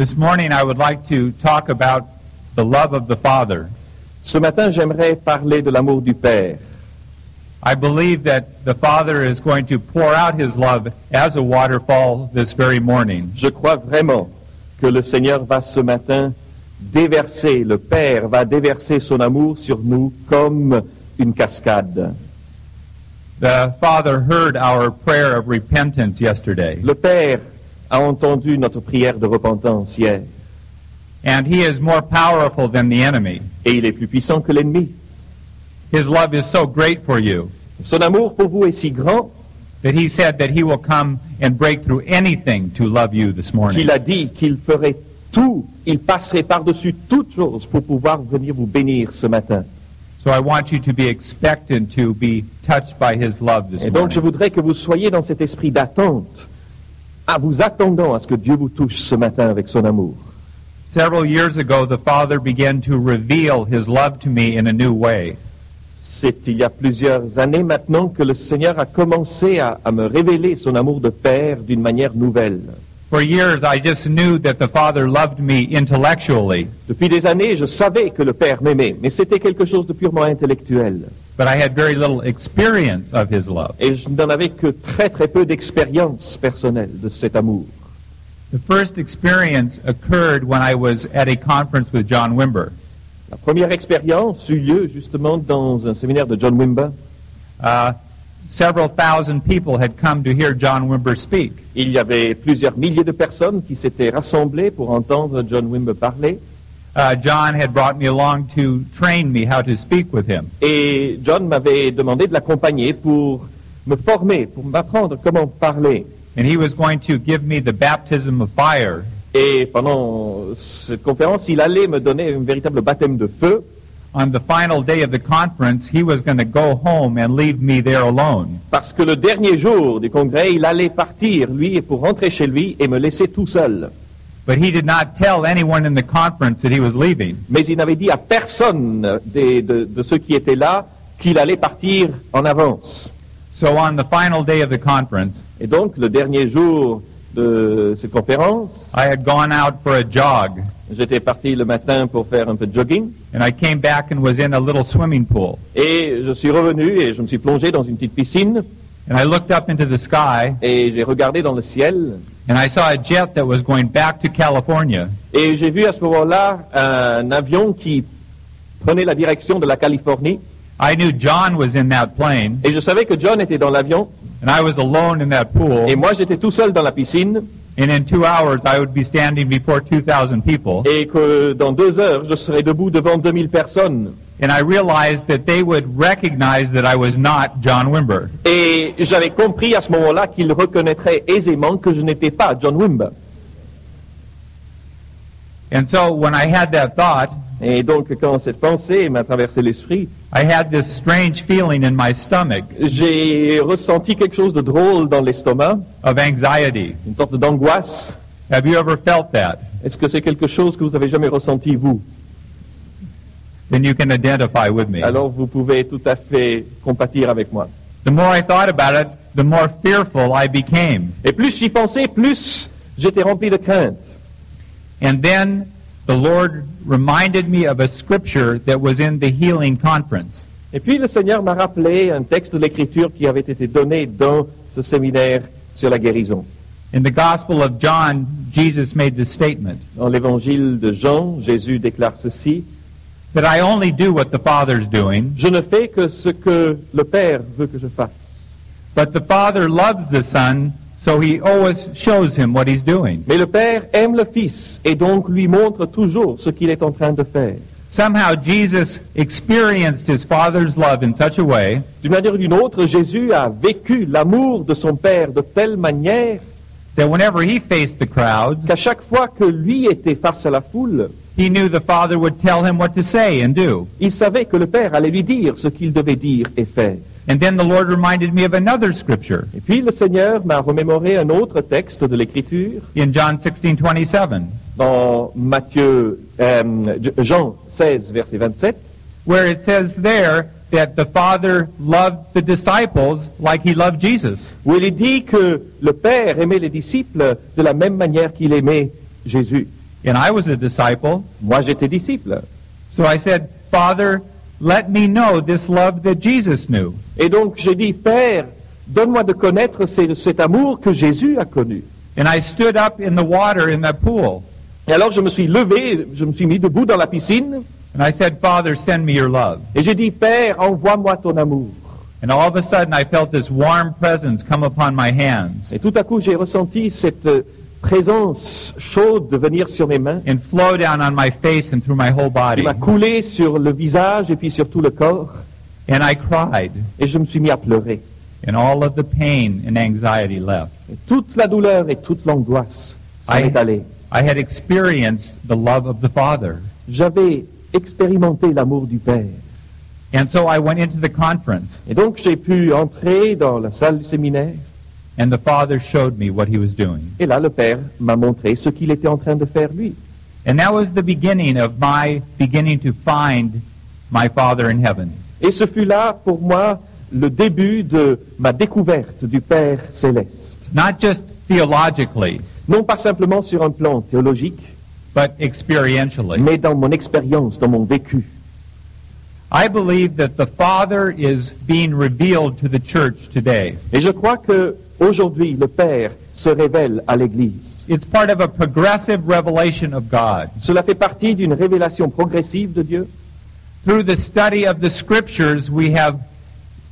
This morning I would like to talk about the love of the Father. Ce matin, j'aimerais parler de l'amour du Père. I believe that the Father is going to pour out his love as a waterfall this very morning. Je crois vraiment que le Seigneur va ce matin déverser, le Père va déverser son amour sur nous comme une cascade. The Father heard our prayer of repentance yesterday, Le Père a entendu notre prière de repentance hier and he is more powerful than the enemy. et il est plus puissant que l'ennemi. His love is so great for you Son amour pour vous est si grand that he said that he will come and break through anything to love you this morning. qu'il a dit qu'il ferait tout, il passerait par-dessus toute chose pour pouvoir venir vous bénir ce matin. So I want you to be expectant to be touched by his love this Et donc je voudrais que vous soyez dans cet esprit d'attente, à vous attendant à ce que Dieu vous touche ce matin avec son amour. Several years ago, the Father began to reveal his love to me in a new way. C'est il y a plusieurs années maintenant que le Seigneur a commencé à, à me révéler son amour de Père d'une manière nouvelle. For years, I just knew that the Father loved me intellectually, Depuis des années, je savais que le Père m'aimait, mais c'était quelque chose de purement intellectuel. But I had very little experience of his love. Et je n'en avais que très très peu d'expérience personnelle de cet amour. The first experience occurred when I was at a conference with John Wimber. La première expérience eut lieu justement dans un séminaire de John Wimber. Uh, several thousand people had come to hear John Wimber speak. Il y avait plusieurs milliers de personnes qui s'étaient rassemblées pour entendre John Wimber parler. Uh, John had brought me along to train me how to speak with him. Et John m'avait demandé de l'accompagner pour me former, pour m'apprendre comment parler. And he was going to give me the baptism of fire Et pendant cette conférence, il allait me donner un véritable baptême de feu. on the final day of the conference, he was going to go home and leave me there alone. Parce que le dernier jour du congrès, il allait partir, lui, pour rentrer chez lui et me laisser tout seul. But he did not tell anyone in the conference that he was leaving. Mais il n'avait dit à personne des- de, de ceux qui étaient là qu'il allait partir en avance. So on the final day of the conference, Et donc, le dernier jour de cette conférence, I had gone out for a jog, j'étais parti le matin pour faire un peu de jogging. and I came back and was in a little swimming pool. Et je suis revenu et je me suis plongé dans une petite piscine. And I looked up into the sky, Et j'ai regardé dans le ciel. and I saw a jet that was going back to California. Et j'ai vu à ce moment-là un avion qui prenait la direction de la Californie. I knew John was in that plane, Et je savais que John était dans l'avion. and I was alone in that pool. Et moi, j'étais tout seul dans la piscine. And in two hours, I would be standing before 2,000 people. Et que dans deux heures, je serais debout devant 2000 personnes. And I realized that they would recognize that I was not John Wimber. Et j'avais compris à ce moment-là qu'ils reconnaîtraient aisément que je n'étais pas John Wimber. And so when I had that thought, Et donc, quand cette pensée m'a traversé l'esprit, I had this strange feeling in my stomach j'ai ressenti quelque chose de drôle dans l'estomac, of anxiety. une sorte d'angoisse. Have you ever felt that? Est-ce que c'est quelque chose que vous avez jamais ressenti, vous? Then you can identify with me. Alors, vous pouvez tout à fait compatir avec moi. The more I thought about it, the more fearful I became. Et plus j'y pensais, plus j'étais rempli de crainte. And then the Lord reminded me of a scripture that was in the healing conference. Et puis le Seigneur m'a rappelé un texte de l'Écriture qui avait été donné dans ce séminaire sur la guérison. In the Gospel of John, Jesus made this statement Dans l'évangile de Jean, Jésus déclare ceci, that I only do what the Father's doing, Je ne fais que ce que le Père veut que je fasse. but the Father loves the Son, so he always shows him what he's doing. Mais le Père aime le Fils et donc lui montre toujours ce qu'il est en train de faire. Somehow Jesus experienced his Father's love in such a way D'une manière ou d'une autre, Jésus a vécu l'amour de son Père de telle manière that whenever he faced the crowds, qu'à chaque fois que lui était face à la foule, he knew the Father would tell him what to say and do. il savait que le Père allait lui dire ce qu'il devait dire et faire. And then the Lord reminded me of another scripture Et puis le Seigneur m'a remémoré un autre texte de l'Écriture in John 16:27, dans Matthieu, euh, Jean 16, verset 27, where it says there that the Father loved the disciples like he loved Jesus. où il dit que le Père aimait les disciples de la même manière qu'il aimait Jésus. And I was a disciple, Moi, j'étais disciple. so I said, Father, let me know this love that Jesus knew. Et donc, j'ai dit, Père, donne-moi de connaître ce- cet amour que Jésus a connu. And I stood up in the water in that pool, Et alors, je me suis levé, je me suis mis debout dans la piscine, and I said, Father, send me your love. et j'ai dit, Père, envoie-moi ton amour. And all of a sudden, I felt this warm presence come upon my hands Et tout à coup, j'ai ressenti cette présence chaude de venir sur mes mains, and flow down on my face and through my whole qui body. m'a coulé sur le visage et puis sur tout le corps, And I cried, et je me suis mis à pleurer. and all of the pain and anxiety left. Et toute la douleur et toute l'angoisse s'en est allée. I had experienced the love of the Father. J'avais expérimenté l'amour du Père. And so I went into the conference, Et donc, j'ai pu entrer dans la salle du séminaire, and the Father showed me what he was doing. et là, le Père m'a montré ce qu'il était en train de faire lui. And that was the beginning of my beginning to find my Father in heaven. Et ce fut là, pour moi, le début de ma découverte du Père céleste. Not just theologically, Non pas simplement sur un plan théologique, but experientially. mais dans mon expérience, dans mon vécu. I believe that the Father is being revealed to the church today. Et je crois que aujourd'hui, le Père se révèle à l'Église. It's part of a progressive revelation of God. Cela fait partie d'une révélation progressive de Dieu. Through the study of the scriptures, we have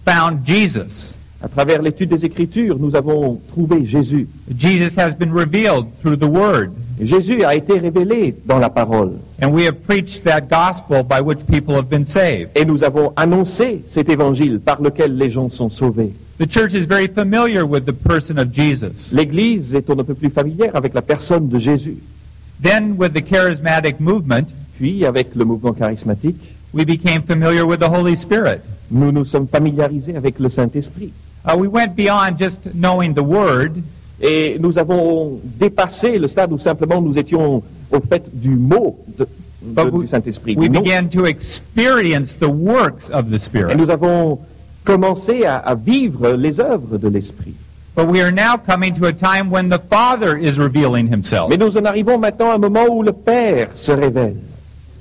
found Jesus. À travers l'étude des Écritures, nous avons trouvé Jésus. Jesus has been revealed through the Word. Jésus a été révélé dans la parole. And we have preached that gospel by which people have been saved. Et nous avons annoncé cet évangile par lequel les gens sont sauvés. The church is very familiar with the person of Jesus. L'Église est on ne peut plus familière avec la personne de Jésus. Then, with the charismatic movement, Puis, avec le mouvement charismatique, we became familiar with the Holy Spirit. nous nous sommes familiarisés avec le Saint-Esprit. Uh, we went beyond just knowing the Word, Et nous avons dépassé le stade où simplement nous étions au fait du mot de- de- we, du Saint-Esprit. we began to experience the works of the Spirit. Et nous avons commencé à, à vivre les œuvres de l'Esprit. But we are now coming to a time when the Father is revealing Himself. Mais nous en arrivons maintenant à un moment où le Père se révèle.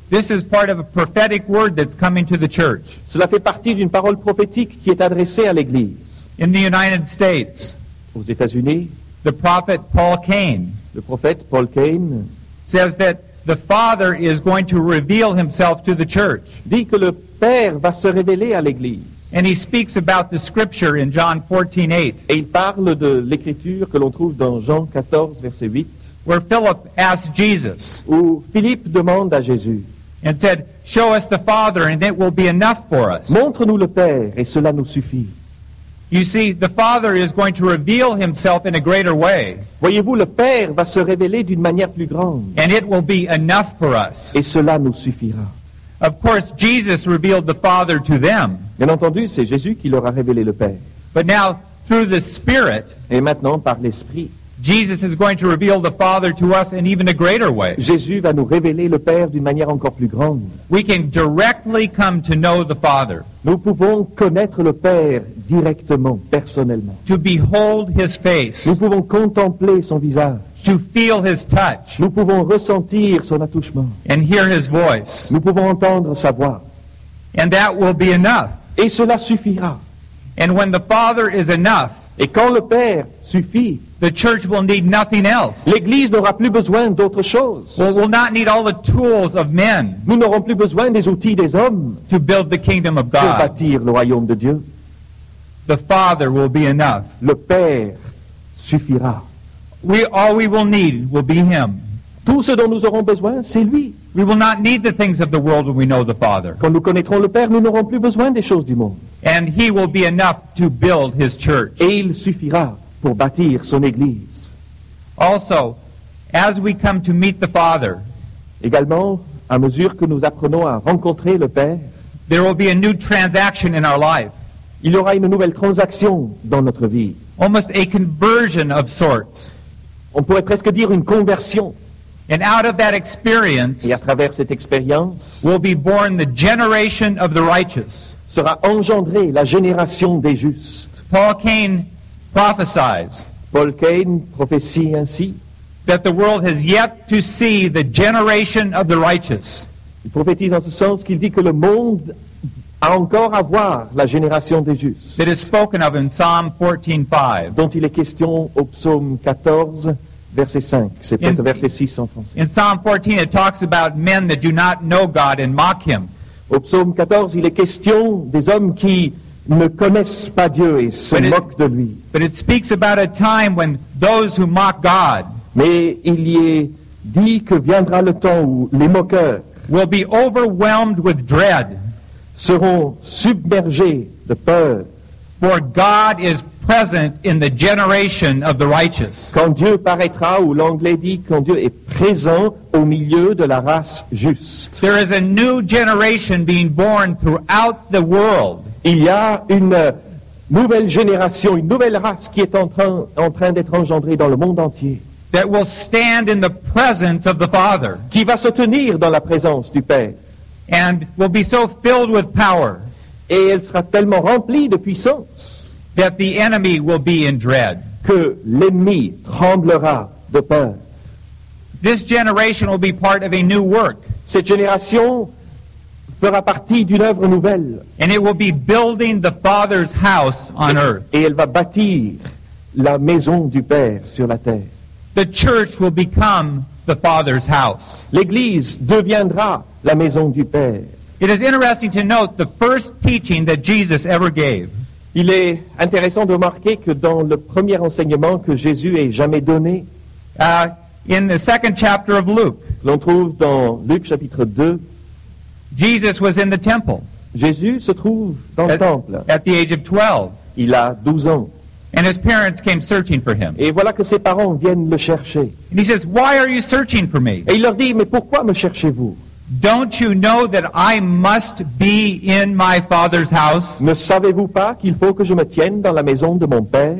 This is part of a prophetic word that's coming to the church. Cela fait partie d'une parole prophétique qui est adressée à l'Église. In the United States, Aux États-Unis, the prophet Paul Cain le prophète Paul Kane says that the Father is going to reveal Himself to the church. dit que le Père va se révéler à l'Église. And he speaks about the scripture in John 14:8, Et il parle de l'écriture que l'on trouve dans Jean 14, verset 8, where Philip asked Jesus où Philippe demande à Jésus, and said, "Show us the Father, and it will be enough for us." montre-nous le Père et cela nous suffit. You see, the Father is going to reveal Himself in a greater way, Voyez-vous, le Père va se révéler d'une manière plus grande and it will be enough for us. et cela nous suffira. Of course, Jesus revealed the Father to them, Bien entendu, c'est Jésus qui leur a révélé le Père. but now through the Spirit, Et maintenant, par l'Esprit, Jesus is going to reveal the Father to us in even a greater way. Jésus va nous révéler le Père d'une manière encore plus grande. We can directly come to know the Father, Nous pouvons connaître le Père directement, personnellement. to behold His face, Nous pouvons contempler son visage. to feel His touch, Nous pouvons ressentir son attouchement. and hear His voice. Nous pouvons entendre sa voix. And that will be enough. Et cela suffira. And when the Father is enough, Et quand le Père suffit, the church will need nothing else. l'Église n'aura plus besoin d'autre chose. Well, we'll not need all the tools of men Nous n'aurons plus besoin des outils des hommes to build the kingdom of God. pour bâtir le royaume de Dieu. The Father will be enough. Le Père suffira. We, all we will need will be Him. Tout ce dont nous aurons besoin, c'est lui. We will not need the things of the world when we know the Father. Quand nous connaîtrons le Père, nous n'aurons plus besoin des choses du monde. And He will be enough to build His church. Et il suffira pour bâtir son Église. Also, as we come to meet the Father, Également, à mesure que nous apprenons à rencontrer le Père, there will be a new transaction in our life, il y aura une nouvelle transaction dans notre vie. almost a conversion of sorts. On pourrait presque dire une conversion. And out of that experience Et à travers cette expérience, will be born the generation of the righteous. sera engendrée la génération des justes. Paul Cain prophesies Paul prophétie ainsi that the world has yet to see the generation of the righteous. Il prophétise en ce sens qu'il dit que le monde a encore à voir la génération des justes, that is spoken of in Psalm 14:5. dont il est question au psaume 14, verset 5. C'est peut-être In- verset 6 en français. In Psalm 14, it talks about men that do not know God and mock him. Au psaume 14, il est question des hommes qui ne connaissent pas Dieu et se les- moquent de lui. But it speaks about a time when those who mock God Mais il y est dit que viendra le temps où les moqueurs will be overwhelmed with dread, seront submergés de peur for God is present in the generation of the righteous. quand Dieu paraîtra, ou l'anglais dit quand Dieu est présent au milieu de la race juste. There is a new generation being born throughout the world Il y a une nouvelle génération, une nouvelle race qui est en train, en train d'être engendrée dans le monde entier, that will stand in the presence of the Father qui va se tenir dans la présence du Père. and will be so filled with power Et elle sera tellement remplie de puissance that the enemy will be in dread. que l'ennemi tremblera de peur. This generation will be part of a new work, Cette génération fera partie d'une œuvre nouvelle and it will be building the Father's house on earth. et elle va bâtir la maison du Père sur la terre. The church will become the Father's house. L'Église deviendra la maison du Père. It is interesting to note the first teaching that Jesus ever gave Il est intéressant de remarquer que dans le premier enseignement que Jésus ait jamais donné, uh, in the second chapter of Luke. l'on trouve dans Luc chapitre 2, Jesus was in the temple Jésus se trouve dans le at, temple. at the age of 12, Il a 12 ans. and his parents came searching for him. Et voilà que ses parents viennent le chercher. And he says, Why are you searching for me? Et il leur dit, mais pourquoi me cherchez-vous? Don't you know that I must be in my Father's house? Ne savez-vous pas qu'il faut que je me tienne dans la maison de mon Père?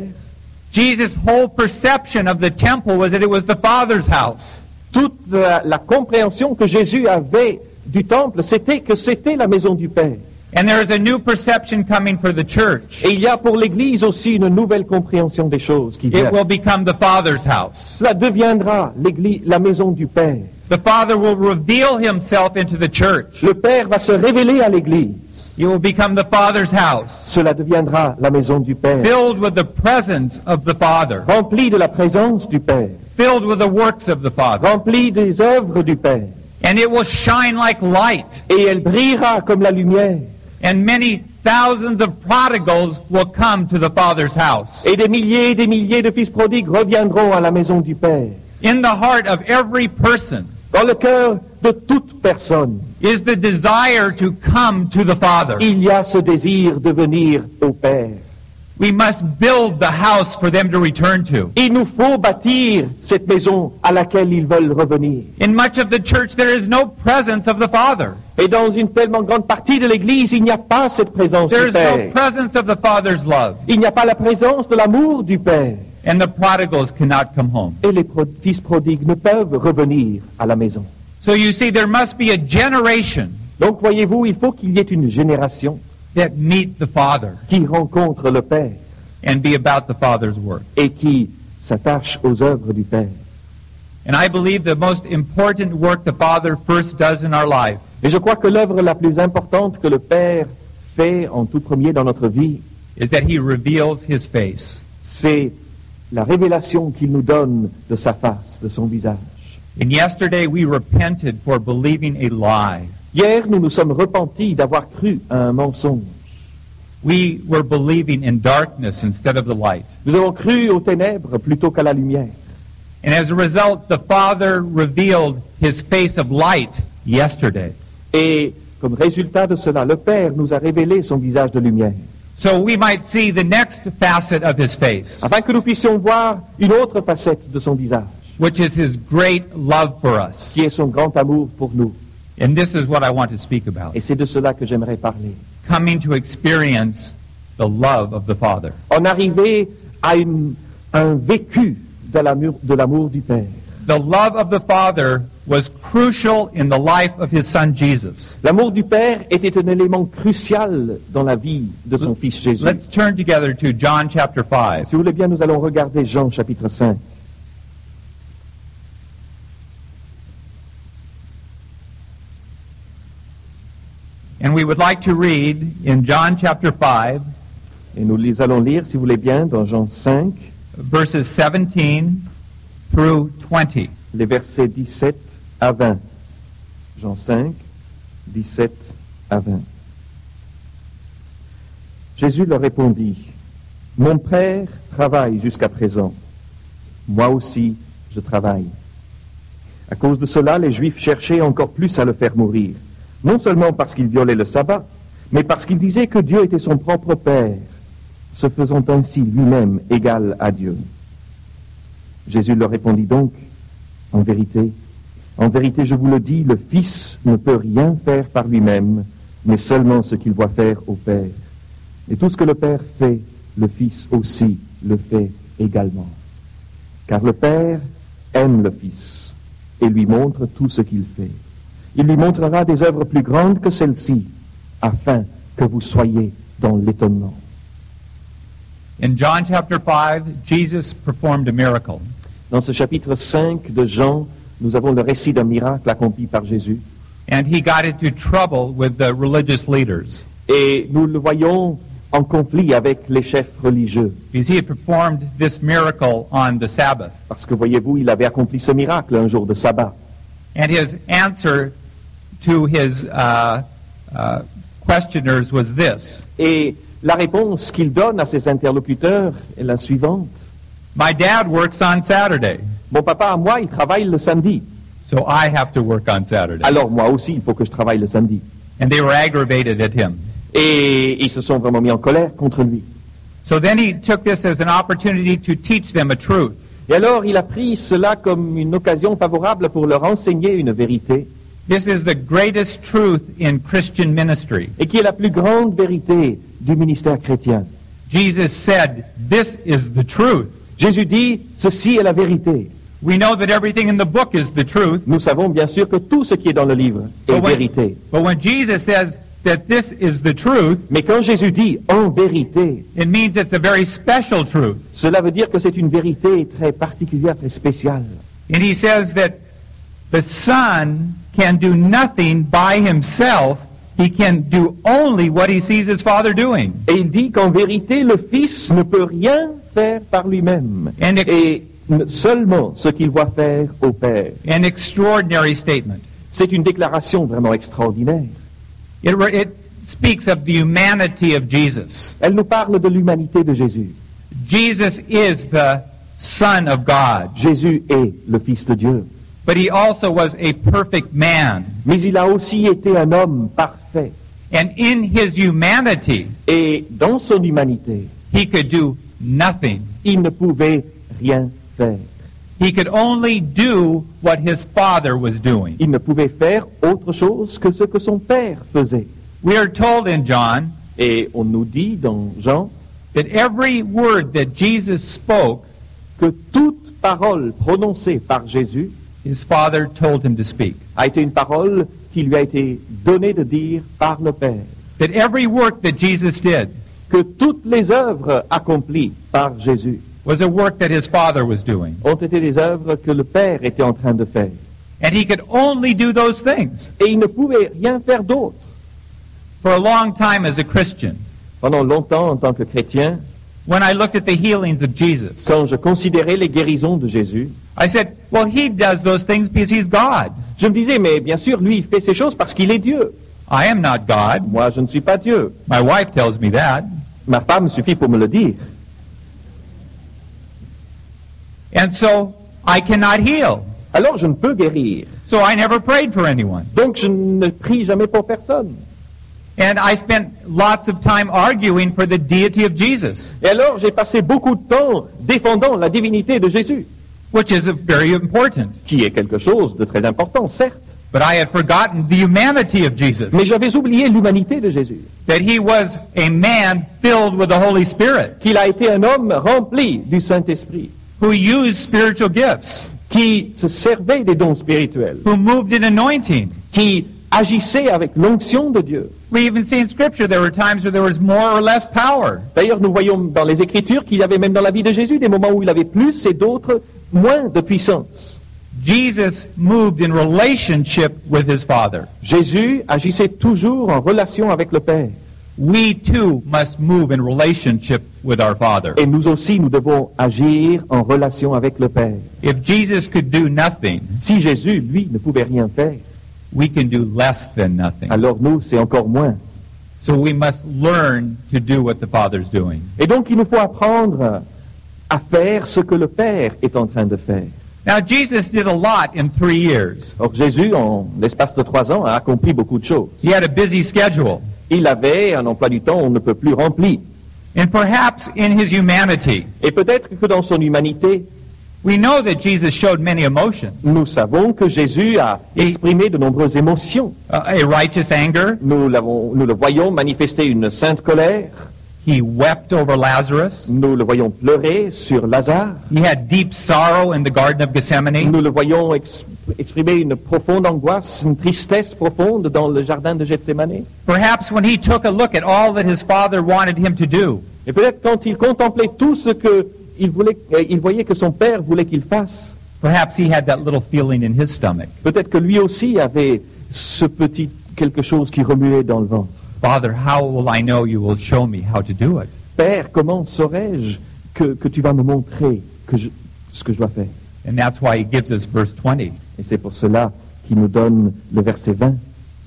Jesus' whole perception of the temple was that it was the Father's house. Toute la, la compréhension que Jésus avait du temple, c'était que c'était la maison du Père. And there is a new perception coming for the church. Et il y a pour l'Église aussi une nouvelle compréhension des choses qui It vient. will become the Father's house. Cela deviendra l'Église, la maison du Père. The Father will reveal himself into the church. Le Père va se révéler à l'Église. It will become the Father's house, Cela deviendra la maison du Père. filled with the presence of the Father, Rempli de la présence du Père. filled with the works of the Father. Rempli des œuvres du Père. And it will shine like light. Et elle brillera comme la lumière. And many thousands of prodigals will come to the Father's house. Et des milliers et des milliers de fils prodigues reviendront à la maison du Père. In the heart of every person Dans le cœur de toute personne, is the desire to come to the Father. il y a ce désir de venir au Père. We must build the house for them to return to. Il nous faut bâtir cette maison à laquelle ils veulent revenir. In much of the church, there is no presence of the Father. Et dans une tellement grande partie de l'Église, il n'y a pas cette présence There du is no presence of the Father's love. Il n'y a pas la présence de l'amour du Père. And the prodigals cannot come home. Et les pro- fils prodigues ne peuvent revenir à la maison. So you see, there must be a generation Donc voyez-vous, il faut qu'il y ait une génération that meet the Father qui rencontre le Père and be about the Father's work. et qui s'attache aux œuvres du Père. And I believe the most important work the Father first does in our life Et je crois que l'œuvre la plus importante que le Père fait en tout premier dans notre vie, is that He reveals His face. c'est la révélation qu'il nous donne de sa face, de son visage. And yesterday we repented for believing a lie. Hier, nous nous sommes repentis d'avoir cru à un mensonge. We were believing in darkness instead of the light. Nous avons cru aux ténèbres plutôt qu'à la lumière. And as a result, the Father revealed His face of light yesterday. Et comme résultat de cela, le Père nous a révélé son visage de lumière, So we might see the next facet of His face, afin que nous puissions voir une autre facette de son visage, which is His great love for us. qui est son grand amour pour nous. And this is what I want to speak about. Et c'est de cela que j'aimerais parler. Coming to experience the love of the Father. En arriver à une- un vécu de l'amour de l'amour du Père. The love of the Father was crucial in the life of His Son Jesus. L'amour du Père était un élément crucial dans la vie de son Fils Jésus. Let's turn together to John chapter 5. Si vous voulez bien, nous allons regarder Jean chapitre 5. And we would like to read in John chapter 5, Et nous les allons lire, si vous voulez bien, dans Jean 5, verses 17 through 20. les versets 17 à 20. Jean 5, 17 à 20. Jésus leur répondit, Mon Père travaille jusqu'à présent. Moi aussi, je travaille. À cause de cela, les Juifs cherchaient encore plus à le faire mourir, non seulement parce qu'il violait le sabbat, mais parce qu'il disait que Dieu était son propre Père, se faisant ainsi lui-même égal à Dieu. Jésus leur répondit donc, En vérité, en vérité, je vous le dis, le Fils ne peut rien faire par lui-même, mais seulement ce qu'il voit faire au Père. Et tout ce que le Père fait, le Fils aussi le fait également. Car le Père aime le Fils et lui montre tout ce qu'il fait. Il lui montrera des œuvres plus grandes que celles-ci, afin que vous soyez dans l'étonnement. In John chapter 5, Jesus performed a miracle. Dans ce chapitre 5 de Jean, nous avons le récit d'un miracle accompli par Jésus. And he got into trouble with the religious leaders Et nous le voyons en conflit avec les chefs religieux. because he had performed this miracle on the Sabbath. Parce que voyez-vous, il avait accompli ce miracle un jour de sabbat. And his answer to his uh, uh, questioners was this Et la réponse qu'il donne à ses interlocuteurs est la suivante. My dad works on Saturday, Mon papa, à moi, il travaille le samedi. so I have to work on Saturday. Alors moi aussi, il faut que je travaille le samedi. And they were aggravated at him. Et ils se sont vraiment mis en colère contre lui. So then he took this as an opportunity to teach them a truth. Et alors, il a pris cela comme une occasion favorable pour leur enseigner une vérité, This is the greatest truth in Christian ministry. et qui est la plus grande vérité du ministère chrétien. Jesus said, This is the truth. Jésus dit, ceci est la vérité. We know that everything in the book is the truth. Nous savons bien sûr que tout ce qui est dans le livre est But when, vérité. but when Jesus says that this is the truth, Mais quand Jésus dit en vérité, it means it's a very special truth. cela veut dire que c'est une vérité très particulière, très spéciale. And he says that the Son can do nothing by himself. He can do only what he sees his Father doing. Et il dit qu'en vérité, le Fils ne peut rien faire par lui-même. Et seulement ce qu'il voit faire au Père. An extraordinary statement. C'est une déclaration vraiment extraordinaire. It, it speaks of the humanity of Jesus. Elle nous parle de l'humanité de Jésus. Jesus is the Son of God, Jésus est le Fils de Dieu. But he also was a perfect man. Mais il a aussi été un homme parfait. And in his humanity, Et dans son humanité, he could do nothing. il ne pouvait rien faire. He could only do what his Father was doing. Il ne pouvait faire autre chose que ce que son Père faisait. We are told in John Et on nous dit dans Jean that every word that Jesus spoke, que toute parole prononcée par Jésus his Father told him to speak. a été une parole qui lui a été donnée de dire par le Père. That every work that Jesus did Que toutes les œuvres accomplies par Jésus was a work that his Father was doing. ont été des œuvres que le Père était en train de faire. And he could only do those things. Et il ne pouvait rien faire d'autre. For a long time as a Christian, Pendant longtemps, en tant que chrétien, when I looked at the healings of Jesus, quand je considérais les guérisons de Jésus, I said, well, he does those things because he's God. je me disais, mais bien sûr, lui, il fait ces choses parce qu'il est Dieu. I am not God. Moi, je ne suis pas Dieu. My wife tells me that. Ma femme suffit pour me le dire. And so I cannot heal. Alors, je ne peux guérir. So I never prayed for anyone. Donc, je ne prie jamais pour personne. And I spent lots of time arguing for the deity of Jesus, Et alors, j'ai passé beaucoup de temps défendant la divinité de Jésus, which is very important. qui est quelque chose de très important, certes. But I had forgotten the humanity of Jesus, Mais j'avais oublié l'humanité de Jésus, that he was a man filled with the Holy Spirit, qu'il a été un homme rempli du Saint-Esprit, who used spiritual gifts, qui se servait des dons spirituels, who moved in anointing. qui agissait avec l'onction de Dieu. We even see in Scripture there were times where there was more or less power. D'ailleurs, nous voyons dans les Écritures qu'il y avait même dans la vie de Jésus des moments où il avait plus et d'autres moins de puissance. Jesus moved in relationship with his Father. Jésus agissait toujours en relation avec le Père. We too must move in relationship with our Father. Et nous aussi, nous devons agir en relation avec le Père. If Jesus could do nothing, Si Jésus, lui, ne pouvait rien faire, we can do less than nothing. alors nous, c'est encore moins. So we must learn to do what the Father's doing. Et donc, il nous faut apprendre à faire ce que le Père est en train de faire. Now, Jesus did a lot in three years. Or, Jésus, en l'espace de trois ans, a accompli beaucoup de choses. He had a busy schedule. Il avait un emploi du temps on ne peut plus rempli. And perhaps in his humanity, Et peut-être que dans son humanité, we know that Jesus showed many emotions. nous savons que Jésus a exprimé de nombreuses émotions. Uh, a righteous anger. Nous, l'avons- nous le voyons manifester une sainte colère. He wept over Lazarus. Nous le voyons pleurer sur Lazare. He had deep sorrow in the Garden of Gethsemane. Nous le voyons ex- exprimer une profonde angoisse, une tristesse profonde dans le jardin de Gethsemane. Perhaps when he took a look at all that his father wanted him to do, Et peut-être quand il contemplait tout ce que il voulait, euh, il voyait que son père voulait qu'il fasse. perhaps he had that little feeling in his stomach. Peut-être que lui aussi avait ce petit quelque chose qui remuait dans le ventre. Father, how will I know you will show me how to do it? Père, comment saurais-je que, que tu vas me montrer que je- ce que je dois faire? And that's why he gives us verse 20, Et c'est pour cela qu'il nous donne le verset 20,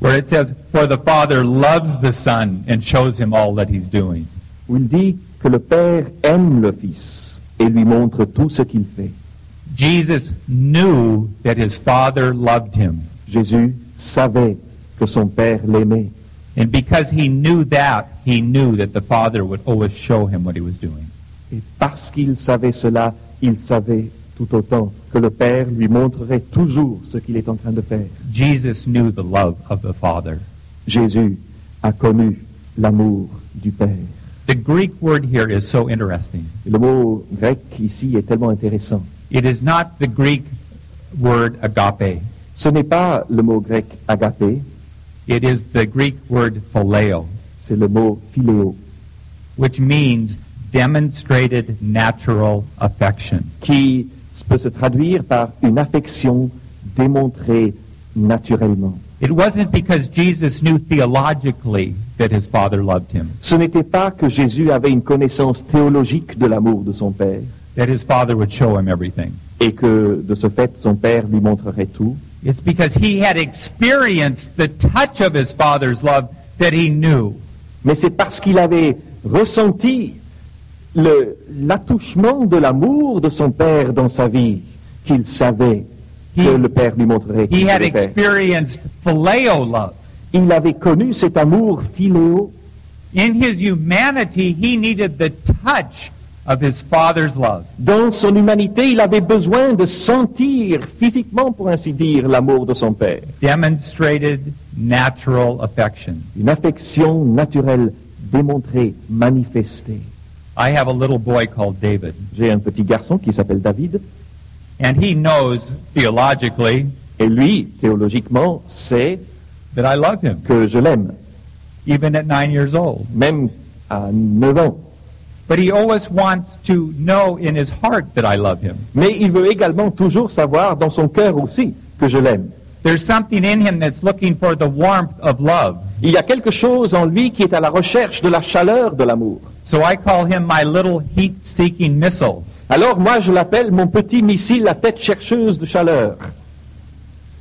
where it says, For the Father loves the Son and shows him all that he's doing. où il dit que le Père aime le Fils et lui montre tout ce qu'il fait. Jesus knew that his Father loved him. Jésus savait que son Père l'aimait. And because he knew that, he knew that the Father would always show him what he was doing. Et parce qu'il savait cela, il savait tout autant que le Père lui montrerait toujours ce qu'il est en train de faire. Jesus knew the love of the Father. Jésus a connu l'amour du Père. The Greek word here is so interesting. Le mot grec ici est tellement intéressant. It is not the Greek word agape. Ce n'est pas le mot grec agapé, It is the Greek word phileo, c'est le mot philéo, which means demonstrated natural affection. qui peut se traduire par une affection démontrée naturellement. It wasn't because Jesus knew theologically that his Father loved him, Ce n'était pas que Jésus avait une connaissance théologique de l'amour de son Père that his Father would show him everything. et que de ce fait son Père lui montrerait tout. It's because he had experienced the touch of his Father's love that he knew. Mais c'est parce qu'il avait ressenti l'attouchement de l'amour de son Père dans sa vie qu'il savait que He- le Père lui montrerait He had experienced phileo love. Il avait connu cet amour philéo. In his humanity, he needed the touch of his Father's love. Dans son humanité, il avait besoin de sentir physiquement, pour ainsi dire, l'amour de son Père. Demonstrated natural affection. Une affection naturelle démontrée, manifestée. I have a little boy called David, J'ai un petit garçon qui s'appelle David, and he knows theologically et lui, théologiquement, sait that I love him, que je l'aime, even at nine years old. même à 9 ans. But he always wants to know in his heart that I love him. Mais il veut également toujours savoir dans son cœur aussi que je l'aime. There's something in him that's looking for the warmth of love. Il y a quelque chose en lui qui est à la recherche de la chaleur de l'amour. So I call him my little heat-seeking missile. Alors moi, je l'appelle mon petit missile à tête chercheuse de chaleur.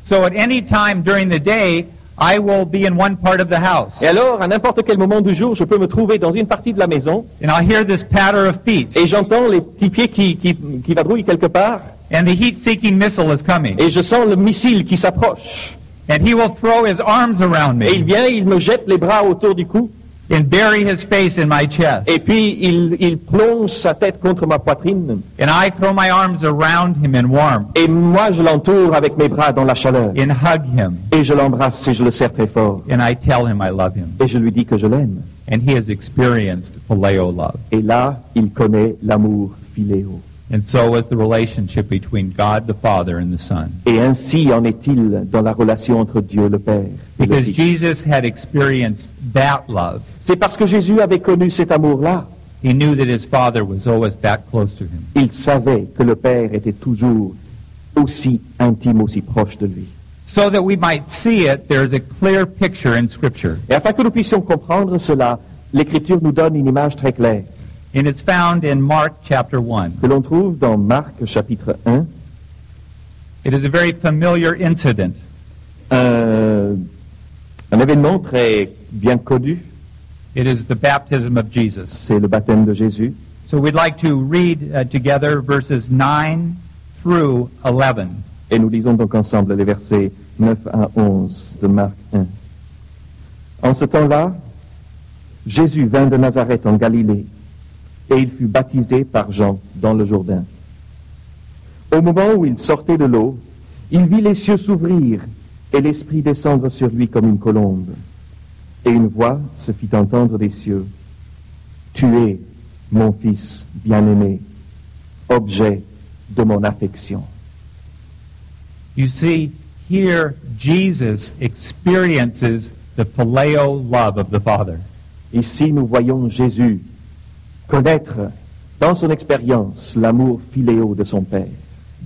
So at any time during the day, I will be in one part of the house, Et alors, à n'importe quel moment du jour, je peux me trouver dans une partie de la maison. And I'll hear this patter of feet, et j'entends les petits pieds qui, qui, qui vadrouillent quelque part. And the heat-seeking missile is coming. et je sens le missile qui s'approche. And he will throw his arms around Et il vient, il me jette les bras autour du cou and bury his face in my chest. et puis il, il plonge sa tête contre ma poitrine And I throw my arms around him in warmth et moi je l'entoure avec mes bras dans la chaleur and hug him. et je l'embrasse et je le serre très fort And I tell him I love him. et je lui dis que je l'aime. And he has experienced phileo love. Et là, il connaît l'amour philéo. And so is the relationship between God the Father and the Son. Et ainsi en est-il dans la relation entre Dieu le Père et le Because Fils. Jesus had experienced that love. C'est parce que Jésus avait connu cet amour-là. He knew that his Father was always that close to him. Il savait que le Père était toujours aussi intime, aussi proche de lui. So that we might see it, there's a clear picture in Scripture. Et afin que nous puissions comprendre cela, l'Écriture nous donne une image très claire And it's found in Mark chapter 1. que l'on trouve dans Marc chapitre 1, It is a very familiar incident. un événement très bien connu, It is the baptism of Jesus. c'est le baptême de Jésus. So we'd like to read uh, together verses 9 through 11. Et nous lisons donc ensemble les versets 9 à 11 de Marc 1. En ce temps-là, Jésus vint de Nazareth en Galilée, et il fut baptisé par Jean dans le Jourdain. Au moment où il sortait de l'eau, il vit les cieux s'ouvrir et l'Esprit descendre sur lui comme une colombe. Et une voix se fit entendre des cieux. Tu es mon Fils bien-aimé, objet de mon affection. You see, here Jesus experiences the phileo love of the Father. Ici, nous voyons Jésus connaître dans son expérience l'amour filéo de son Père.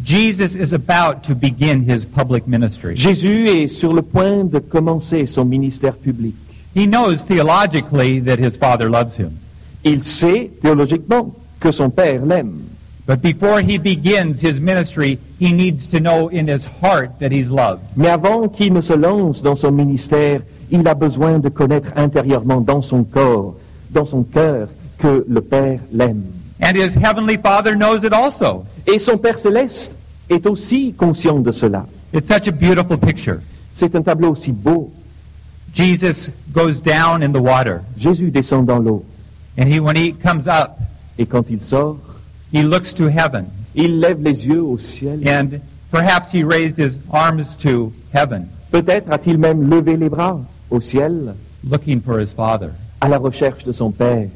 Jesus is about to begin his public ministry. Jésus est sur le point de commencer son ministère public. He knows theologically that his Father loves him. Il sait théologiquement que son Père l'aime. But before he begins his ministry, he needs to know in his heart that he's loved. Mais avant qu'il ne se lance dans son ministère, il a besoin de connaître intérieurement dans son corps, dans son cœur, que le Père l'aime. And his heavenly Father knows it also. Et son Père céleste est aussi conscient de cela. It's such a beautiful picture. C'est un tableau aussi beau. Jesus goes down in the water, Jésus descend dans l'eau. and he, when he comes up, Et quand il sort, he looks to heaven, il lève les yeux au ciel. and perhaps he raised his arms to heaven, Peut-être a-t-il même levé les bras au ciel looking for his Father. à la recherche de son Père.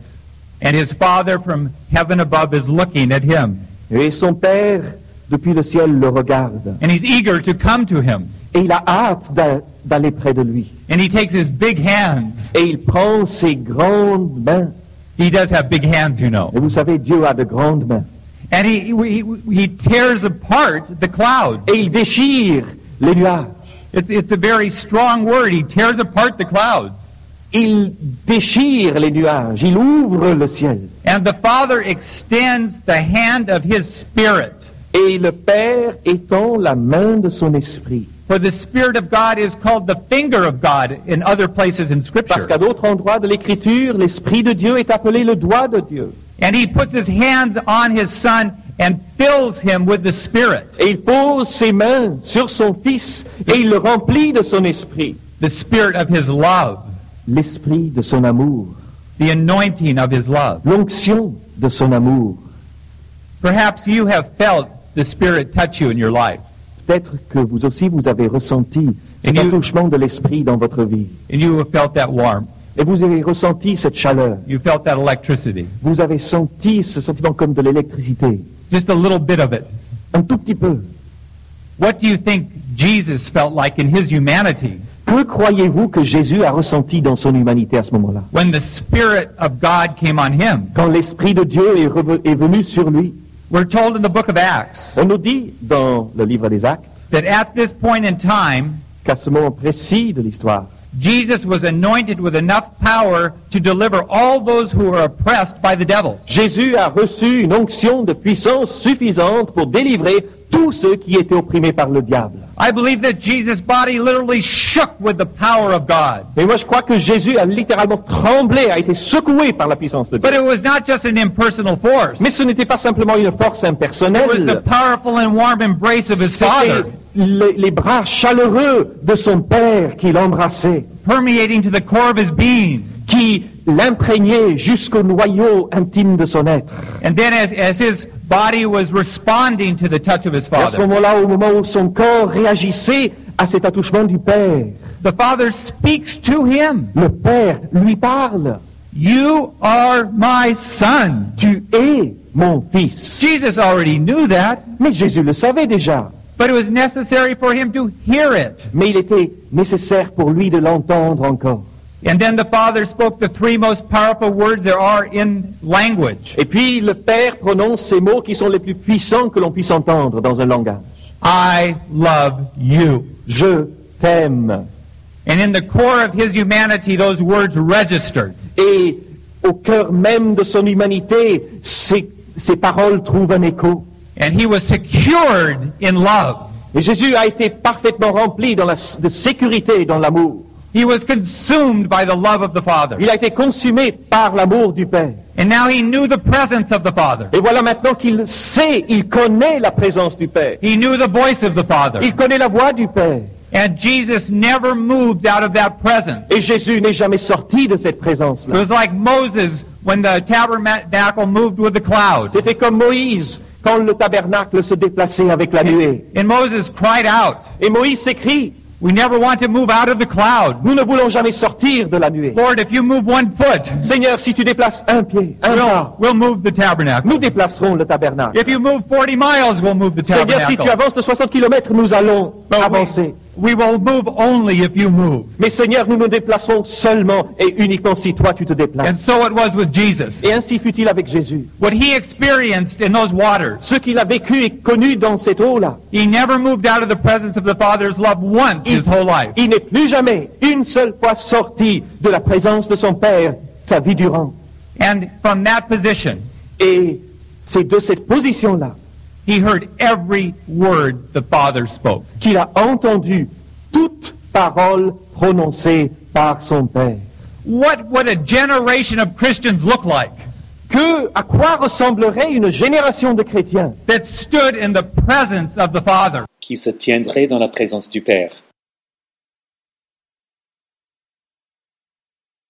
And his Father from heaven above is looking at him, Et son Père, depuis le ciel, le regarde. and he's eager to come to him. Et il a hâte d'a- d'aller près de lui. And he takes his big hands. Et il prend ses grandes mains. He does have big hands, you know. Et vous savez, Dieu a de grandes mains. And he, he, he tears apart the clouds. Et il déchire les nuages. It's, it's a very strong word. He tears apart the clouds. Il déchire les nuages. Il ouvre le ciel. And the Father extends the hand of His Spirit. Et le Père étend la main de son esprit. For the Spirit of God is called the finger of God in other places in Parce Scripture. qu'à d'autres endroits de l'Écriture, l'Esprit de Dieu est appelé le doigt de Dieu. And He puts His hands on His Son and fills Him with the Spirit, Et il pose ses mains sur son Fils et il le remplit de son esprit. the Spirit of His love, L'esprit de son amour. the anointing of His love. L'onction de son amour. Perhaps you have felt the Spirit touch you in your life. Peut-être que vous aussi vous avez ressenti cet you- attouchement de l'esprit dans votre vie. And you have felt that warmth. Et vous avez ressenti cette chaleur. You felt that electricity. Vous avez senti ce sentiment comme de l'électricité. Just a little bit of it. Un tout petit peu. What do you think Jesus felt like in his humanity Que croyez-vous que Jésus a ressenti dans son humanité à ce moment-là? when the Spirit of God came on him? Quand l'Esprit de Dieu est venu sur lui? We're told in the book of Acts On nous dit dans le livre des Actes that at this point in time, qu'à ce moment précis de l'histoire, Jesus was anointed with enough power to deliver all those who were oppressed by the devil. Jésus a reçu une onction de puissance suffisante pour délivrer tous ceux qui étaient opprimés par le diable. I believe that Jesus' body literally shook with the power of God. Mais moi je crois que Jésus a littéralement tremblé, a été secoué par la puissance de Dieu. But it was not just an impersonal force. Mais ce n'était pas simplement une force It was the impersonnelle. powerful and warm embrace of his Father, les, les bras chaleureux de son Père qui l'embrassait, permeating to the core of his being. Qui l'imprégnait jusqu'au noyau intime de son être. And then as, as his body was responding to the touch of his Et à ce Father, moment-là, au moment où son corps réagissait à cet attouchement du Père, the Father speaks to him. le Père lui parle. You are my son. Tu es mon fils. Jesus already knew that, Mais Jésus le savait déjà. but it was necessary for him to hear it. Mais il était nécessaire pour lui de l'entendre encore. And then the Father spoke the three most powerful words there are in language. Et puis le Père prononce ces mots qui sont les plus puissants que l'on puisse entendre dans un langage. I love you. Je t'aime. And in the core of his humanity, those words registered. Et au cœur même de son humanité, ces, ces paroles trouvent un écho. And he was secured in love. Et Jésus a été parfaitement rempli dans la, de sécurité dans l'amour. He was consumed by the love of the Father. Il a été consumé par l'amour du Père. And now he knew the presence of the Father. Et voilà maintenant qu'il sait, il connaît la présence du Père. He knew the voice of the Father. Il connaît la voix du Père. And Jesus never moved out of that presence. Et Jésus n'est jamais sorti de cette It présence-là. It was like Moses when the tabernacle moved with the cloud. C'était comme Moïse quand le tabernacle se déplaçait avec la nuée. And Moses cried out, Et Moïse s'écrit, We never want to move out of the cloud. nous ne voulons jamais sortir de la nuée. Lord, if you move one foot, Seigneur, si tu déplaces un pied, un we'll, pas, we'll move the tabernacle. nous déplacerons le tabernacle. If you move 40 miles, we'll move the Seigneur, si tu tabernacle. avances de 60 kilomètres, nous allons But avancer. we, we will move only if you move. Mais Seigneur, nous nous déplacerons seulement et uniquement si toi tu te déplaces. And so it was with Jesus. Et ainsi fut-il avec Jésus. What he experienced in those waters, Ce qu'il a vécu et connu dans cette eau-là, he never moved out of the presence of the Father's love once his whole life. il n'est plus jamais une seule fois sorti de la présence de son Père sa vie durant. And from that position, Et c'est de cette position-là he heard every word the Father spoke. qu'il a entendu toute parole prononcée par son Père. What would a generation of Christians look like Que, à quoi ressemblerait une génération de chrétiens? That stood in the presence of the Father? qui se tiendrait dans la présence du Père